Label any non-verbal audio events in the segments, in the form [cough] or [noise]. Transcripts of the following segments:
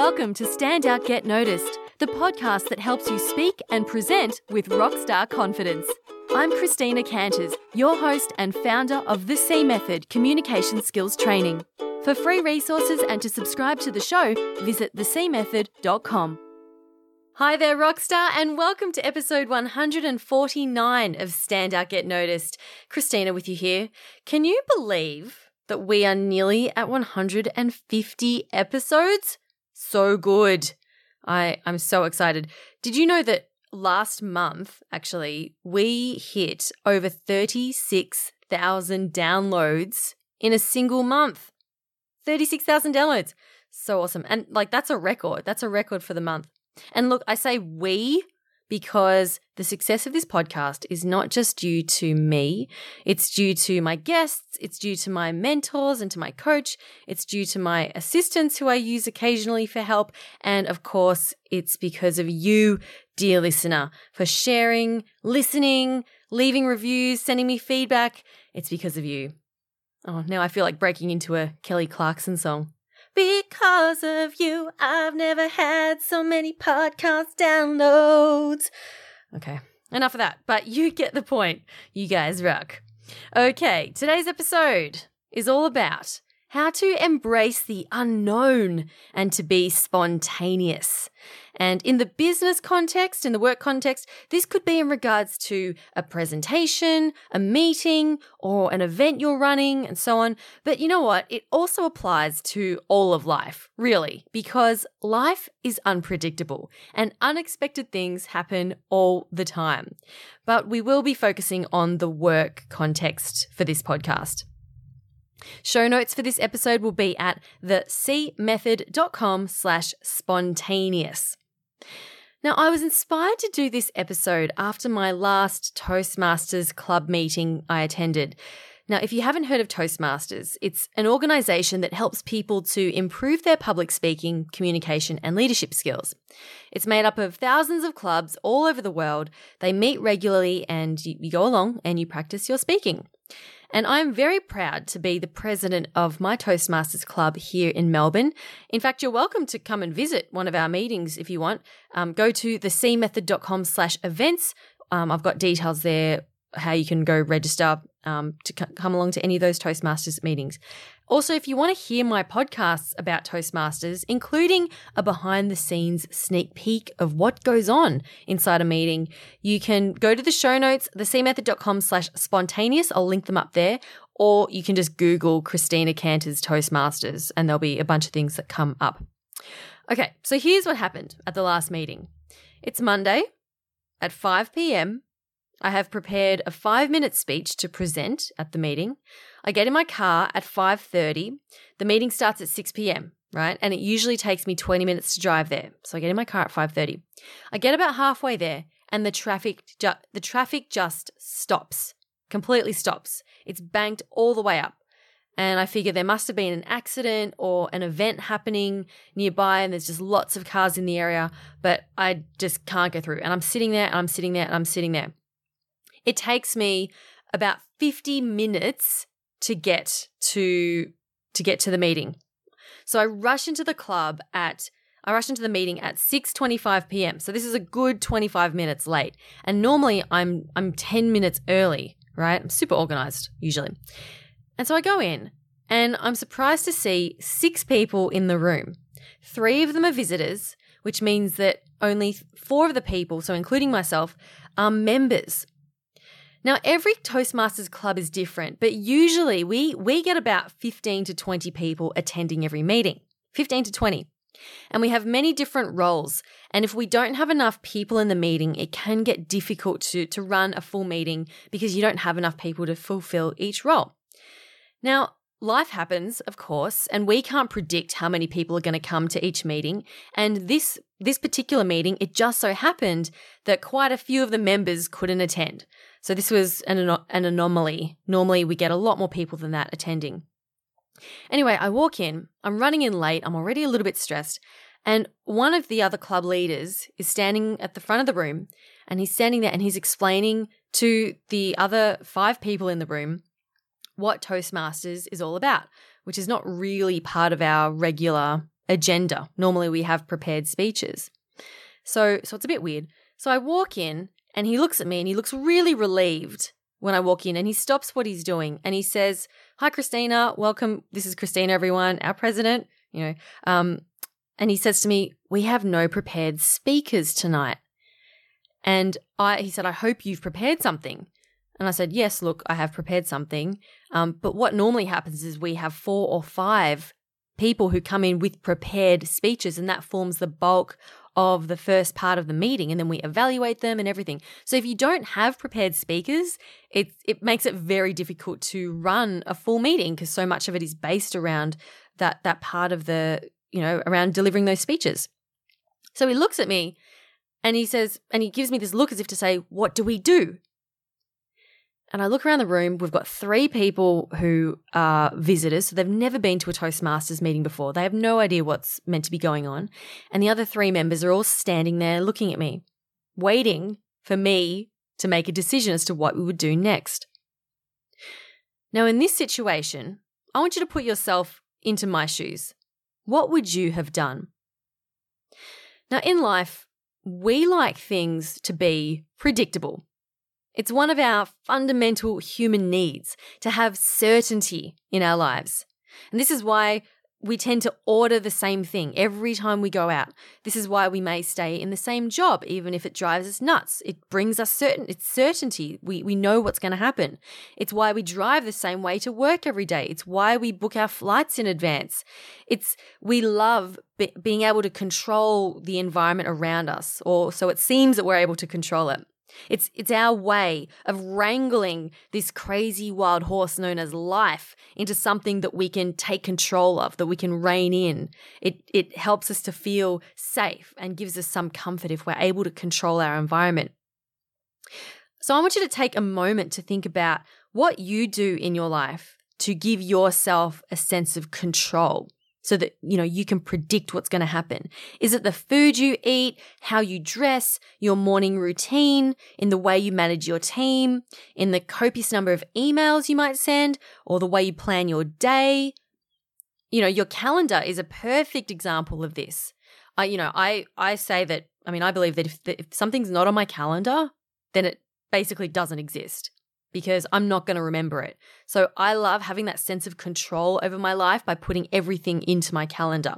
welcome to Stand Out Get Noticed, the podcast that helps you speak and present with rockstar confidence. I'm Christina Canters, your host and founder of the C Method Communication Skills Training. For free resources and to subscribe to the show, visit thecmethod.com. Hi there, Rockstar, and welcome to episode 149 of Stand Out Get Noticed. Christina with you here. Can you believe that we are nearly at 150 episodes? So good. I, I'm so excited. Did you know that last month, actually, we hit over 36,000 downloads in a single month? 36,000 downloads. So awesome. And like, that's a record. That's a record for the month. And look, I say we because the success of this podcast is not just due to me, it's due to my guests, it's due to my mentors and to my coach, it's due to my assistants who I use occasionally for help, and of course, it's because of you, dear listener, for sharing, listening, leaving reviews, sending me feedback. It's because of you. Oh, now I feel like breaking into a Kelly Clarkson song. Because of you, I've never had so many podcast downloads. Okay, enough of that, but you get the point. You guys rock. Okay, today's episode is all about how to embrace the unknown and to be spontaneous. And in the business context, in the work context, this could be in regards to a presentation, a meeting, or an event you're running, and so on. But you know what? It also applies to all of life, really, because life is unpredictable and unexpected things happen all the time. But we will be focusing on the work context for this podcast. Show notes for this episode will be at thecmethod.com slash spontaneous. Now, I was inspired to do this episode after my last Toastmasters Club meeting I attended. Now, if you haven't heard of Toastmasters, it's an organization that helps people to improve their public speaking, communication, and leadership skills. It's made up of thousands of clubs all over the world. They meet regularly and you, go along and you practice your speaking. And I'm very proud to be the president of my Toastmasters Club here in Melbourne. In fact, you're welcome to come and visit one of our meetings if you want. Um, go to thecmethod.com slash events. Um, I've got details there how you can go register um, to c- come along to any of those Toastmasters meetings. Also, if you want to hear my podcasts about Toastmasters, including a behind the scenes sneak peek of what goes on inside a meeting, you can go to the show notes, thecmethod.com slash spontaneous. I'll link them up there. Or you can just Google Christina Canters Toastmasters and there'll be a bunch of things that come up. Okay, so here's what happened at the last meeting. It's Monday at 5 p.m. I have prepared a 5-minute speech to present at the meeting. I get in my car at 5:30. The meeting starts at 6 p.m., right? And it usually takes me 20 minutes to drive there. So I get in my car at 5:30. I get about halfway there and the traffic ju- the traffic just stops. Completely stops. It's banked all the way up. And I figure there must have been an accident or an event happening nearby, and there's just lots of cars in the area, but I just can't go through. And I'm sitting there, and I'm sitting there, and I'm sitting there. It takes me about 50 minutes to get to to get to the meeting. So I rush into the club at I rush into the meeting at 6:25 p.m. So this is a good 25 minutes late. And normally I'm I'm 10 minutes early, right? I'm super organized usually. And so I go in and I'm surprised to see 6 people in the room. 3 of them are visitors, which means that only 4 of the people, so including myself, are members now, every Toastmasters club is different, but usually we, we get about 15 to 20 people attending every meeting. 15 to 20. And we have many different roles. And if we don't have enough people in the meeting, it can get difficult to, to run a full meeting because you don't have enough people to fulfill each role. Now, life happens, of course, and we can't predict how many people are going to come to each meeting. And this this particular meeting, it just so happened that quite a few of the members couldn't attend. So this was an, an anomaly. Normally, we get a lot more people than that attending. Anyway, I walk in, I'm running in late, I'm already a little bit stressed, and one of the other club leaders is standing at the front of the room, and he's standing there and he's explaining to the other five people in the room what Toastmasters is all about, which is not really part of our regular agenda. Normally we have prepared speeches. So so it's a bit weird. So I walk in and he looks at me and he looks really relieved when I walk in and he stops what he's doing and he says, Hi Christina, welcome. This is Christina, everyone, our president, you know. Um, and he says to me, We have no prepared speakers tonight. And I he said, I hope you've prepared something. And I said, Yes, look, I have prepared something. Um, but what normally happens is we have four or five people who come in with prepared speeches, and that forms the bulk of the first part of the meeting. And then we evaluate them and everything. So if you don't have prepared speakers, it, it makes it very difficult to run a full meeting because so much of it is based around that, that part of the, you know, around delivering those speeches. So he looks at me and he says, and he gives me this look as if to say, What do we do? And I look around the room. We've got three people who are visitors. So they've never been to a Toastmasters meeting before. They have no idea what's meant to be going on. And the other three members are all standing there looking at me, waiting for me to make a decision as to what we would do next. Now, in this situation, I want you to put yourself into my shoes. What would you have done? Now, in life, we like things to be predictable. It's one of our fundamental human needs to have certainty in our lives. And this is why we tend to order the same thing every time we go out. This is why we may stay in the same job, even if it drives us nuts. It brings us certain, it's certainty. We, we know what's going to happen. It's why we drive the same way to work every day. It's why we book our flights in advance. It's, we love be, being able to control the environment around us, or so it seems that we're able to control it. It's, it's our way of wrangling this crazy wild horse known as life into something that we can take control of, that we can rein in. It, it helps us to feel safe and gives us some comfort if we're able to control our environment. So I want you to take a moment to think about what you do in your life to give yourself a sense of control so that you know you can predict what's going to happen. Is it the food you eat how you dress your morning routine in the way you manage your team in the copious number of emails you might send or the way you plan your day? You know your calendar is a perfect example of this. I you know i i say that i mean i believe that if, if something's not on my calendar then it basically doesn't exist because I'm not going to remember it. So I love having that sense of control over my life by putting everything into my calendar.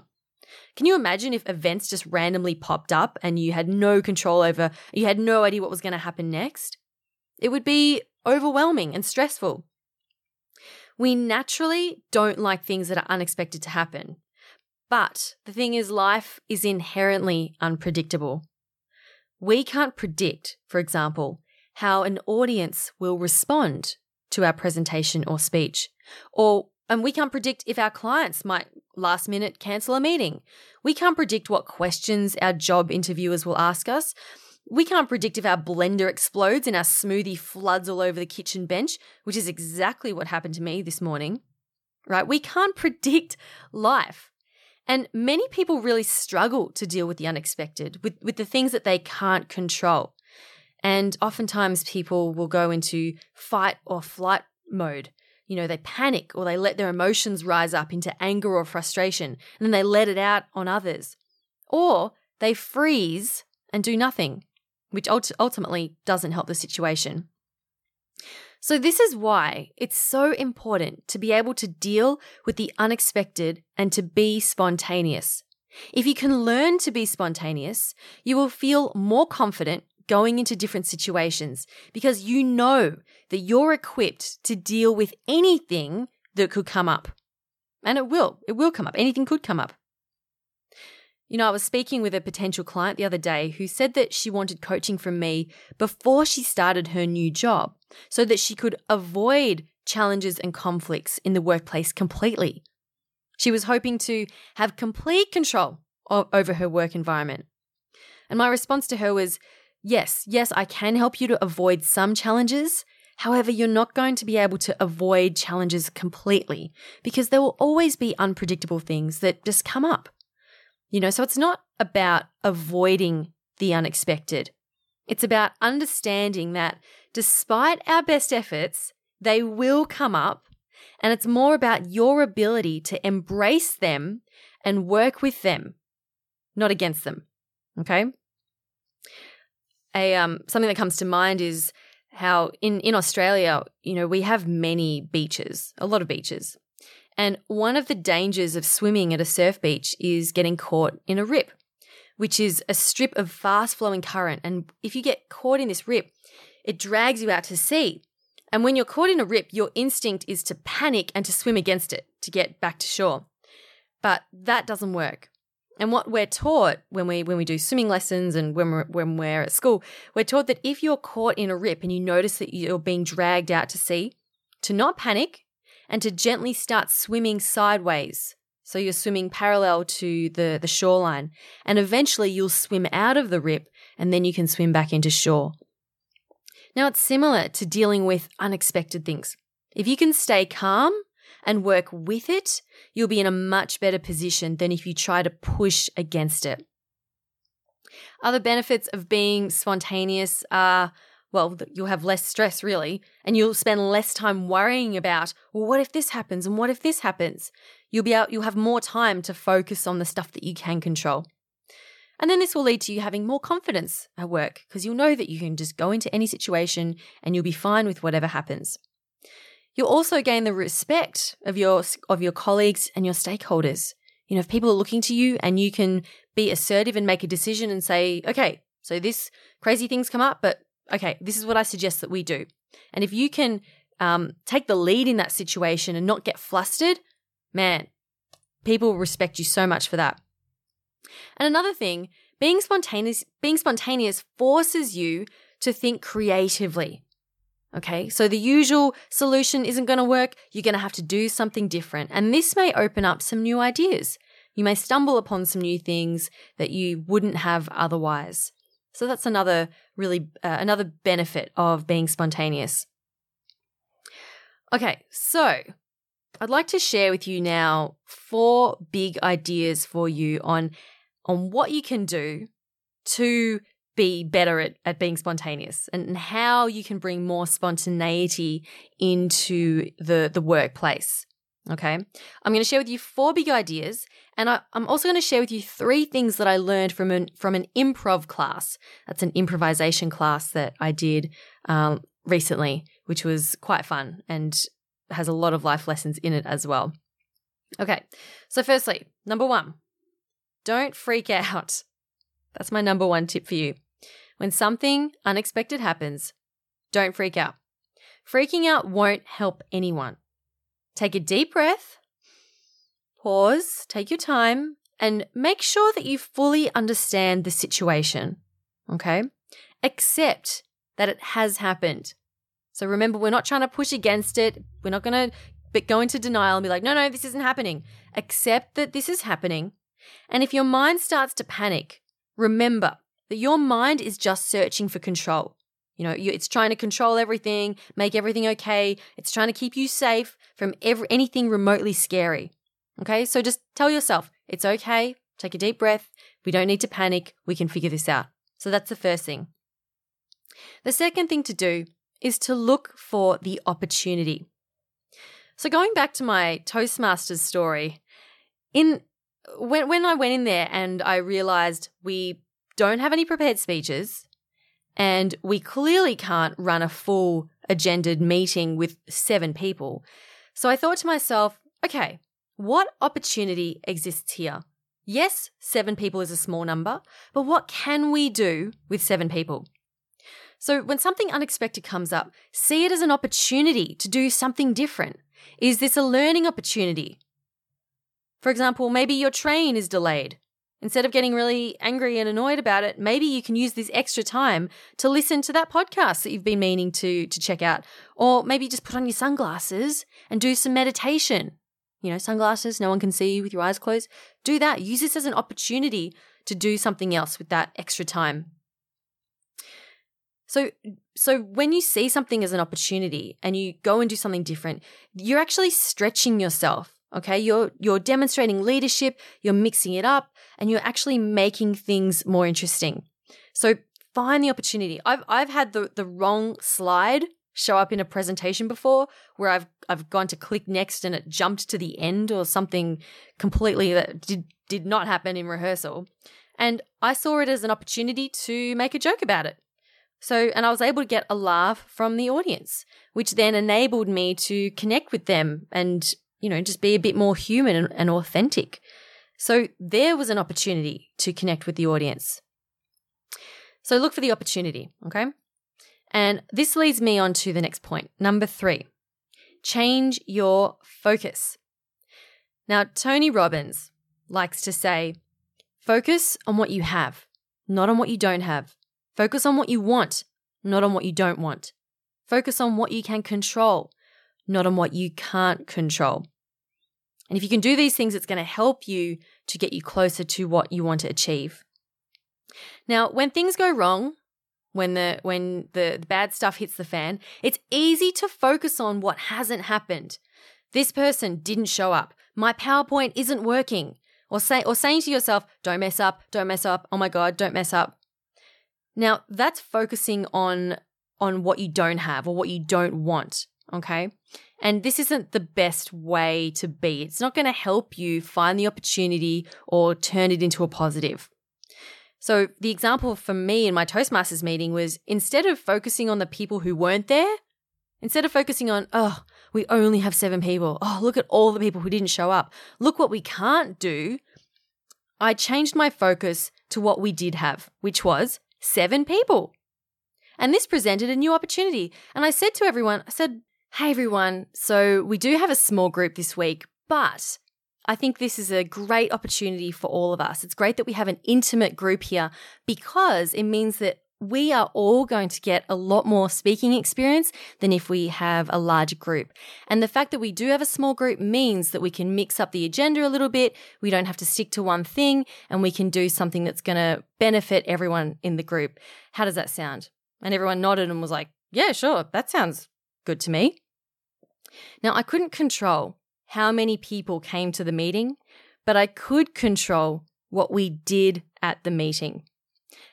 Can you imagine if events just randomly popped up and you had no control over, you had no idea what was going to happen next? It would be overwhelming and stressful. We naturally don't like things that are unexpected to happen. But the thing is, life is inherently unpredictable. We can't predict, for example, how an audience will respond to our presentation or speech. Or and we can't predict if our clients might last minute cancel a meeting. We can't predict what questions our job interviewers will ask us. We can't predict if our blender explodes and our smoothie floods all over the kitchen bench, which is exactly what happened to me this morning. Right? We can't predict life. And many people really struggle to deal with the unexpected, with, with the things that they can't control. And oftentimes people will go into fight or flight mode. You know, they panic or they let their emotions rise up into anger or frustration, and then they let it out on others. Or they freeze and do nothing, which ultimately doesn't help the situation. So, this is why it's so important to be able to deal with the unexpected and to be spontaneous. If you can learn to be spontaneous, you will feel more confident going into different situations because you know that you're equipped to deal with anything that could come up. And it will, it will come up. Anything could come up. You know, I was speaking with a potential client the other day who said that she wanted coaching from me before she started her new job so that she could avoid challenges and conflicts in the workplace completely. She was hoping to have complete control over her work environment. And my response to her was Yes, yes, I can help you to avoid some challenges. However, you're not going to be able to avoid challenges completely because there will always be unpredictable things that just come up. You know, so it's not about avoiding the unexpected. It's about understanding that despite our best efforts, they will come up. And it's more about your ability to embrace them and work with them, not against them. Okay? A um something that comes to mind is how in in Australia, you know, we have many beaches, a lot of beaches. And one of the dangers of swimming at a surf beach is getting caught in a rip, which is a strip of fast flowing current. And if you get caught in this rip, it drags you out to sea. And when you're caught in a rip, your instinct is to panic and to swim against it to get back to shore. But that doesn't work. And what we're taught when we when we do swimming lessons and when we're when we're at school, we're taught that if you're caught in a rip and you notice that you're being dragged out to sea, to not panic and to gently start swimming sideways. So you're swimming parallel to the, the shoreline. And eventually you'll swim out of the rip and then you can swim back into shore. Now, it's similar to dealing with unexpected things. If you can stay calm and work with it, you'll be in a much better position than if you try to push against it. Other benefits of being spontaneous are well, you'll have less stress really, and you'll spend less time worrying about, well, what if this happens and what if this happens? You'll be out, you'll have more time to focus on the stuff that you can control. And then this will lead to you having more confidence at work because you'll know that you can just go into any situation and you'll be fine with whatever happens. You'll also gain the respect of your of your colleagues and your stakeholders. You know, if people are looking to you and you can be assertive and make a decision and say, "Okay, so this crazy thing's come up, but okay, this is what I suggest that we do." And if you can um, take the lead in that situation and not get flustered, man, people respect you so much for that. And another thing, being spontaneous, being spontaneous forces you to think creatively. Okay, so the usual solution isn't going to work. You're going to have to do something different. And this may open up some new ideas. You may stumble upon some new things that you wouldn't have otherwise. So that's another really, uh, another benefit of being spontaneous. Okay, so I'd like to share with you now four big ideas for you on on what you can do to be better at, at being spontaneous and how you can bring more spontaneity into the, the workplace. Okay. I'm going to share with you four big ideas. And I, am also going to share with you three things that I learned from an, from an improv class. That's an improvisation class that I did um, recently, which was quite fun and has a lot of life lessons in it as well. Okay. So, firstly, number one, don't freak [laughs] out. That's my number one tip for you. When something unexpected happens, don't freak out. Freaking out won't help anyone. Take a deep breath, pause, take your time, and make sure that you fully understand the situation. Okay? Accept that it has happened. So remember, we're not trying to push against it. We're not going to go into denial and be like, no, no, this isn't happening. Accept that this is happening and if your mind starts to panic, remember that your mind is just searching for control. You know, it's trying to control everything, make everything okay. It's trying to keep you safe from every, anything remotely scary. Okay, so just tell yourself it's okay. Take a deep breath. We don't need to panic. We can figure this out. So that's the first thing. The second thing to do is to look for the opportunity. So going back to my Toastmasters story, in when when I went in there and I realized we don't have any prepared speeches and we clearly can't run a full agendaed meeting with seven people. So I thought to myself, okay, what opportunity exists here? Yes, seven people is a small number, but what can we do with seven people? So when something unexpected comes up, see it as an opportunity to do something different. Is this a learning opportunity? For example, maybe your train is delayed. Instead of getting really angry and annoyed about it, maybe you can use this extra time to listen to that podcast that you've been meaning to, to check out. Or maybe just put on your sunglasses and do some meditation. You know, sunglasses, no one can see you with your eyes closed. Do that. Use this as an opportunity to do something else with that extra time. So, so when you see something as an opportunity and you go and do something different, you're actually stretching yourself Okay, you're you're demonstrating leadership, you're mixing it up, and you're actually making things more interesting. So find the opportunity. I've I've had the the wrong slide show up in a presentation before where I've I've gone to click next and it jumped to the end or something completely that did did not happen in rehearsal. And I saw it as an opportunity to make a joke about it. So, and I was able to get a laugh from the audience, which then enabled me to connect with them and, you know, just be a bit more human and, and authentic. So there was an opportunity to connect with the audience. So look for the opportunity, okay? And this leads me on to the next point. Number three, change your focus. Now, Tony Robbins likes to say, focus on what you have, not on what you don't have. Focus on what you want, not on what you don't want. Focus on what you can control, not on what you can't control. And if you can do these things, it's going to help you to get you closer to what you want to achieve. Now, when things go wrong, when the when the, the bad stuff hits the fan, it's easy to focus on what hasn't happened. This person didn't show up. My PowerPoint isn't working. Or say or saying to yourself, don't mess up, don't mess up. Oh my god, don't mess up. Now, that's focusing on on what you don't have or what you don't want, okay? And this isn't the best way to be. It's not going to help you find the opportunity or turn it into a positive. So, the example for me in my Toastmasters meeting was instead of focusing on the people who weren't there, instead of focusing on, oh, we only have seven people, oh, look at all the people who didn't show up, look what we can't do, I changed my focus to what we did have, which was seven people. And this presented a new opportunity. And I said to everyone, I said, Hey everyone, so we do have a small group this week, but I think this is a great opportunity for all of us. It's great that we have an intimate group here because it means that we are all going to get a lot more speaking experience than if we have a large group. And the fact that we do have a small group means that we can mix up the agenda a little bit. We don't have to stick to one thing and we can do something that's going to benefit everyone in the group. How does that sound? And everyone nodded and was like, yeah, sure, that sounds good to me. Now, I couldn't control how many people came to the meeting, but I could control what we did at the meeting.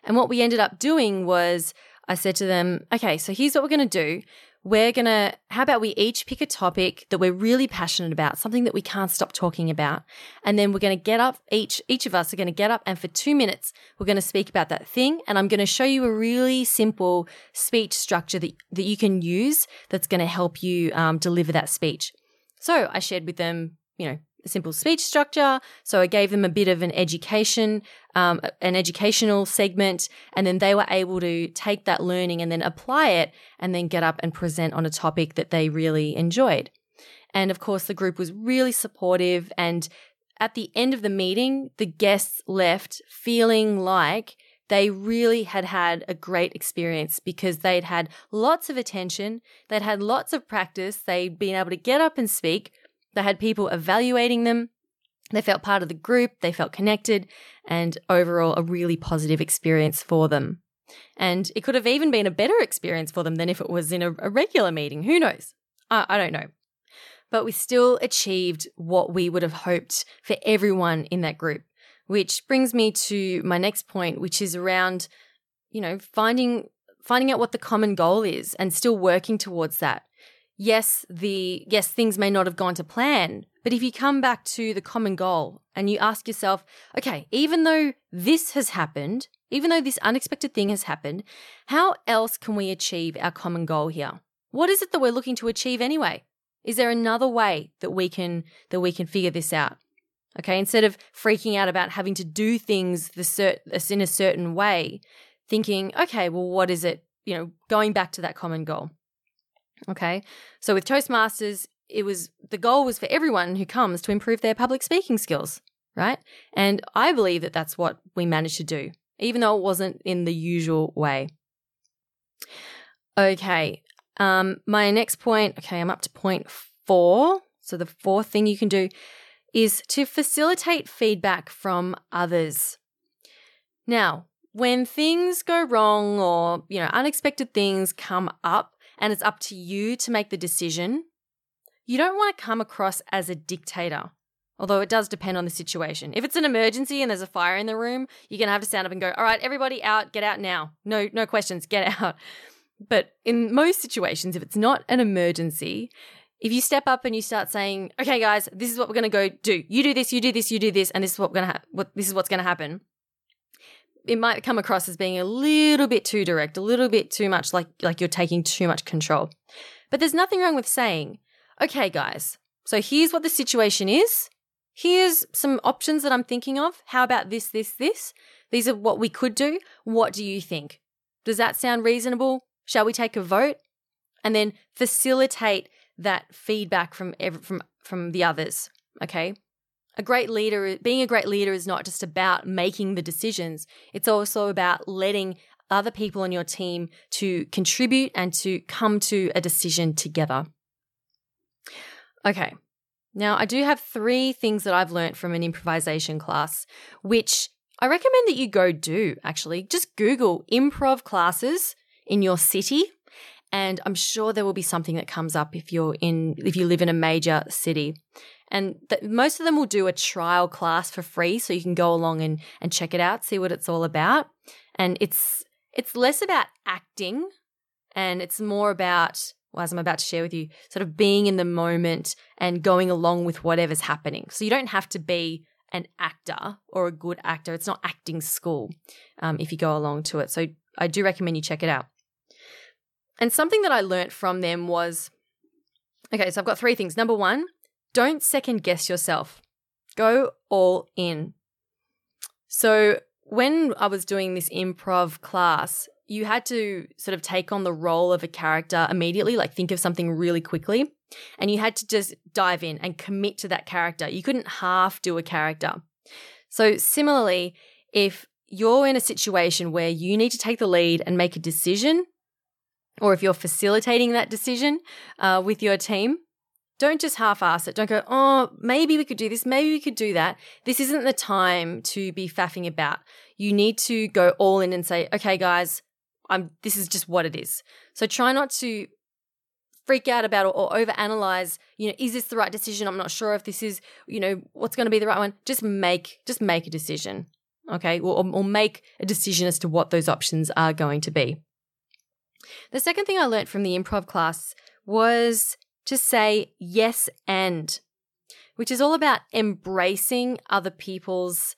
And what we ended up doing was I said to them, okay, so here's what we're going to do. We're going to, how about we each pick a topic that we're really passionate about, something that we can't stop talking about. And then we're going to get up, each, each of us are going to get up and for two minutes, we're going to speak about that thing. And I'm going to show you a really simple speech structure that, that you can use that's going to help you um, deliver that speech. So I shared with them, you know, simple speech structure. So I gave them a bit of an education, um, an educational segment, and then they were able to take that learning and then apply it and then get up and present on a topic that they really enjoyed. And of course, the group was really supportive. And at the end of the meeting, the guests left feeling like they really had had a great experience because they'd had lots of attention, they'd had lots of practice, they'd been able to get up and speak they had people evaluating them. They felt part of the group, they felt connected, and overall a really positive experience for them. And it could have even been a better experience for them than if it was in a, a regular meeting. Who knows? I, I don't know. But we still achieved what we would have hoped for everyone in that group, which brings me to my next point, which is around, you know, finding finding out what the common goal is and still working towards that yes, the yes, things may not have gone to plan, but if you come back to the common goal and you ask yourself, okay, even though this has happened, even though this unexpected thing has happened, how else can we achieve our common goal here? What is it that we're looking to achieve anyway? Is there another way that we can that we can figure this out? Okay, instead of freaking out about having to do things the cert- in a certain way, thinking, okay, well, what is it? You know, going back to that common goal. Okay. So with Toastmasters, it was the goal was for everyone who comes to improve their public speaking skills, right? And I believe that that's what we managed to do, even though it wasn't in the usual way. Okay. Um, my next point, okay, I'm up to point four. So the fourth thing you can do is to facilitate feedback from others. Now, when things go wrong or, you know, unexpected things come up, and it's up to you to make the decision, you don't want to come across as a dictator. Although it does depend on the situation. If it's an emergency and there's a fire in the room, you're to have to stand up and go, "All right, everybody out, get out now. No no questions, get [laughs] out." But in most situations, if it's not an emergency, if you step up and you start saying, "Okay, guys, this is what we're going to go do. You do this, you do this, you do this, and this is what we're going to ha- what this is what's going to happen." It might come across as being a little bit too direct, a little bit too much like like you're taking too much control. But there's nothing wrong with saying, "Okay, guys, so here's what the situation is. Here's some options that I'm thinking of. How about this, this, this? These are what we could do. What do you think? Does that sound reasonable? Shall we take a vote?" And then facilitate that feedback from every, from from the others. Okay, a great leader, being a great leader, is not just about making the decisions. It's also about letting other people on your team to contribute and to come to a decision together. Okay. Now, I do have three things that I've learned from an improvisation class, which I recommend that you go do actually. Just Google improv classes in your city and I'm sure there will be something that comes up if you're in if you live in a major city. And th- most of them will do a trial class for free so you can go along and and check it out, see what it's all about. And it's it's less about acting and it's more about well, as I'm about to share with you, sort of being in the moment and going along with whatever's happening. So you don't have to be an actor or a good actor. It's not acting school um, if you go along to it. So I do recommend you check it out. And something that I learnt from them was okay, so I've got three things. Number one, don't second guess yourself, go all in. So when I was doing this improv class, you had to sort of take on the role of a character immediately, like think of something really quickly. And you had to just dive in and commit to that character. You couldn't half do a character. So, similarly, if you're in a situation where you need to take the lead and make a decision, or if you're facilitating that decision uh, with your team, don't just half ass it. Don't go, oh, maybe we could do this, maybe we could do that. This isn't the time to be faffing about. You need to go all in and say, okay, guys, I'm this is just what it is. So try not to freak out about or, or overanalyze, you know, is this the right decision? I'm not sure if this is, you know, what's going to be the right one. Just make just make a decision. Okay? Or, or make a decision as to what those options are going to be. The second thing I learned from the improv class was to say yes and, which is all about embracing other people's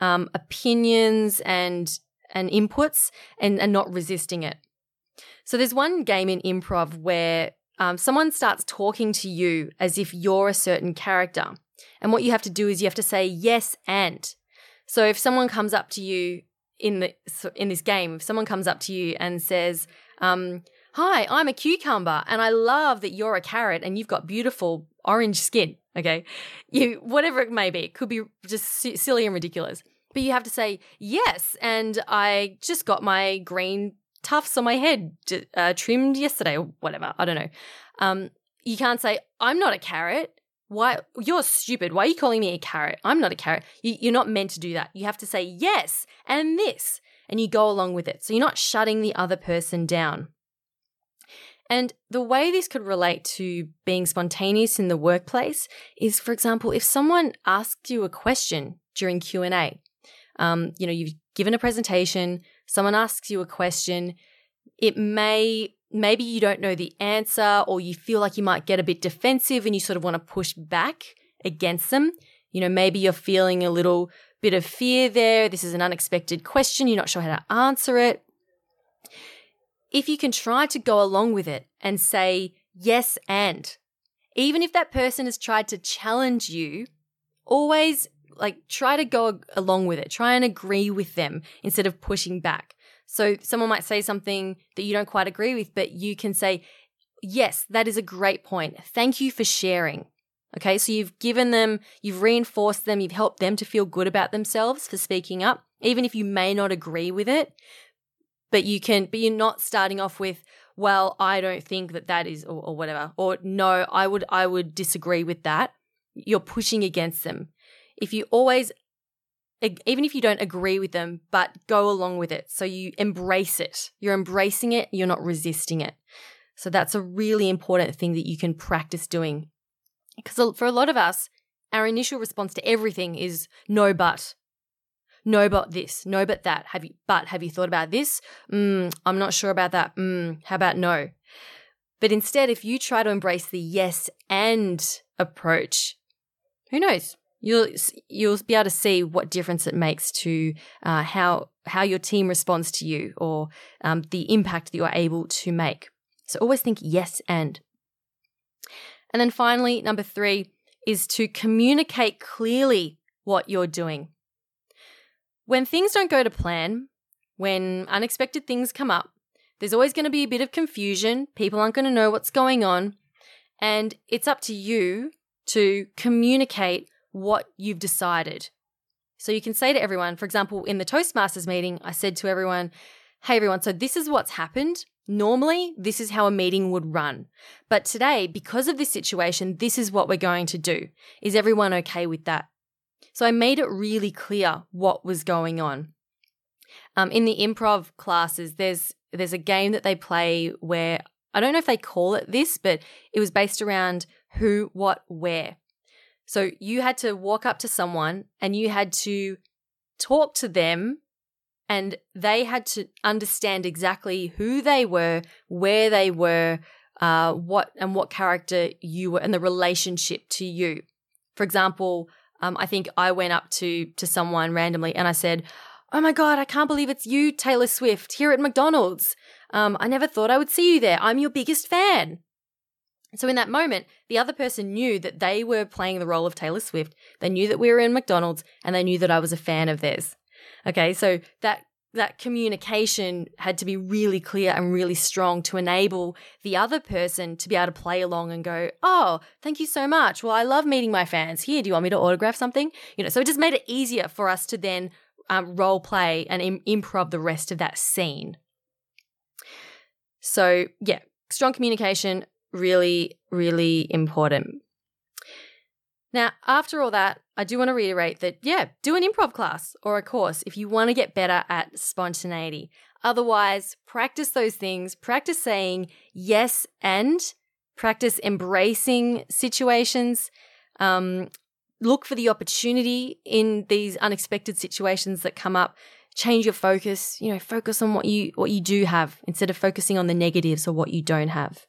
um, opinions and and inputs and, and not resisting it. So there's one game in improv where um, someone starts talking to you as if you're a certain character. And what you have to do is you have to say yes and. So if someone comes up to you in the in this game, if someone comes up to you and says, um, Hi, I'm a cucumber and I love that you're a carrot and you've got beautiful orange skin. Okay. You, whatever it may be, it could be just silly and ridiculous. But you have to say, yes. And I just got my green tufts on my head uh, trimmed yesterday or whatever. I don't know. Um, you can't say, I'm not a carrot. Why? You're stupid. Why are you calling me a carrot? I'm not a carrot. You, you're not meant to do that. You have to say yes and this and you go along with it. So you're not shutting the other person down. And the way this could relate to being spontaneous in the workplace is, for example, if someone asks you a question during Q and A, um, you know, you've given a presentation, someone asks you a question, it may maybe you don't know the answer, or you feel like you might get a bit defensive and you sort of want to push back against them. You know, maybe you're feeling a little bit of fear there. This is an unexpected question. You're not sure how to answer it. If you can try to go along with it and say yes and, even if that person has tried to challenge you, always like try to go along with it. Try and agree with them instead of pushing back. So someone might say something that you don't quite agree with, but you can say, yes, that is a great point. Thank you for sharing. Okay, so you've given them, you've reinforced them, you've helped them to feel good about themselves for speaking up, even if you may not agree with it. But you can, but you're not starting off with, well, I don't think that that is, or, or whatever, or no, I would, I would disagree with that. You're pushing against them. If you always, even if you don't agree with them, but go along with it, so you embrace it, you're embracing it, you're not resisting it. So that's a really important thing that you can practice doing because for a lot of us, our initial response to everything is no but. No, but this, no, but that. Have you, but have you thought about this? Mm, I'm not sure about that. Mm, how about no? But instead, if you try to embrace the yes and approach, who knows? You'll you'll be able to see what difference it makes to uh, how how your team responds to you or um, the impact that you are able to make. So always think yes and. And then finally, number three is to communicate clearly what you're doing. When things don't go to plan, when unexpected things come up, there's always going to be a bit of confusion. People aren't going to know what's going on. And it's up to you to communicate what you've decided. So you can say to everyone, for example, in the Toastmasters meeting, I said to everyone, Hey everyone, so this is what's happened. Normally, this is how a meeting would run. But today, because of this situation, this is what we're going to do. Is everyone okay with that? So I made it really clear what was going on. Um, in the improv classes, there's there's a game that they play where I don't know if they call it this, but it was based around who, what, where. So you had to walk up to someone and you had to talk to them and they had to understand exactly who they were, where they were, uh, what and what character you were, and the relationship to you. For example, um, I think I went up to to someone randomly and I said, "Oh my god, I can't believe it's you, Taylor Swift, here at McDonald's. Um, I never thought I would see you there. I'm your biggest fan." So in that moment, the other person knew that they were playing the role of Taylor Swift. They knew that we were in McDonald's, and they knew that I was a fan of theirs. Okay, so that that communication had to be really clear and really strong to enable the other person to be able to play along and go, Oh, thank you so much. Well, I love meeting my fans. Here, do you want me to autograph something? You know, so it just made it easier for us to then um, role play and Im- improv the rest of that scene. So, yeah, strong communication, really, really important. Now, after all that, I do want to reiterate that, yeah, do an improv class or a course if you want to get better at spontaneity. Otherwise, practice those things, practice saying yes and practice embracing situations. Um, look for the opportunity in these unexpected situations that come up. Change your focus, you know, focus on what you what you do have instead of focusing on the negatives or what you don't have.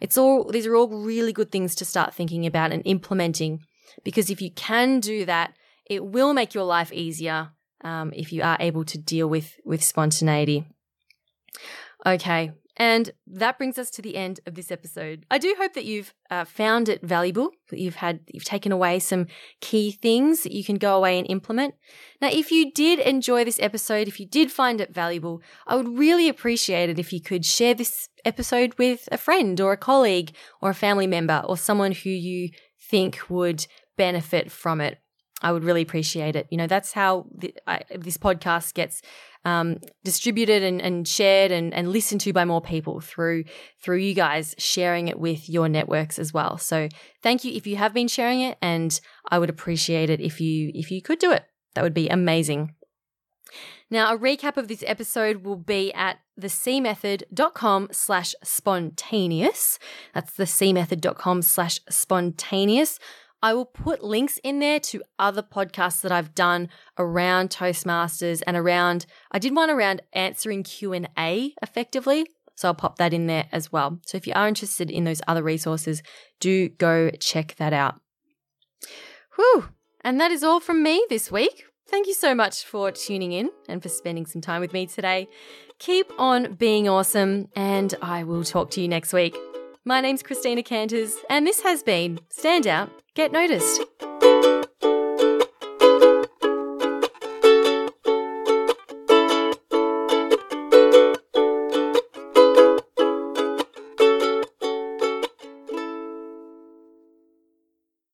It's all these are all really good things to start thinking about and implementing because if you can do that, it will make your life easier um, if you are able to deal with with spontaneity. Okay, and that brings us to the end of this episode. I do hope that you've uh, found it valuable, that you've had you've taken away some key things that you can go away and implement. Now, if you did enjoy this episode, if you did find it valuable, I would really appreciate it if you could share this episode with a friend or a colleague or a family member or someone who you think would benefit from it. I would really appreciate it. You know, that's how the, I, this podcast gets um, distributed and, and shared and, and listened to by more people through through you guys sharing it with your networks as well. So thank you if you have been sharing it, and I would appreciate it if you if you could do it. That would be amazing. Now, a recap of this episode will be at thecmethod.com slash spontaneous. That's thecmethod.com slash spontaneous. I will put links in there to other podcasts that I've done around Toastmasters and around I did one around answering Q&A effectively. So I'll pop that in there as well. So if you are interested in those other resources, do go check that out. Whew. And that is all from me this week. Thank you so much for tuning in and for spending some time with me today. Keep on being awesome, and I will talk to you next week. My name's Christina Canters, and this has been Stand Out, Get Noticed.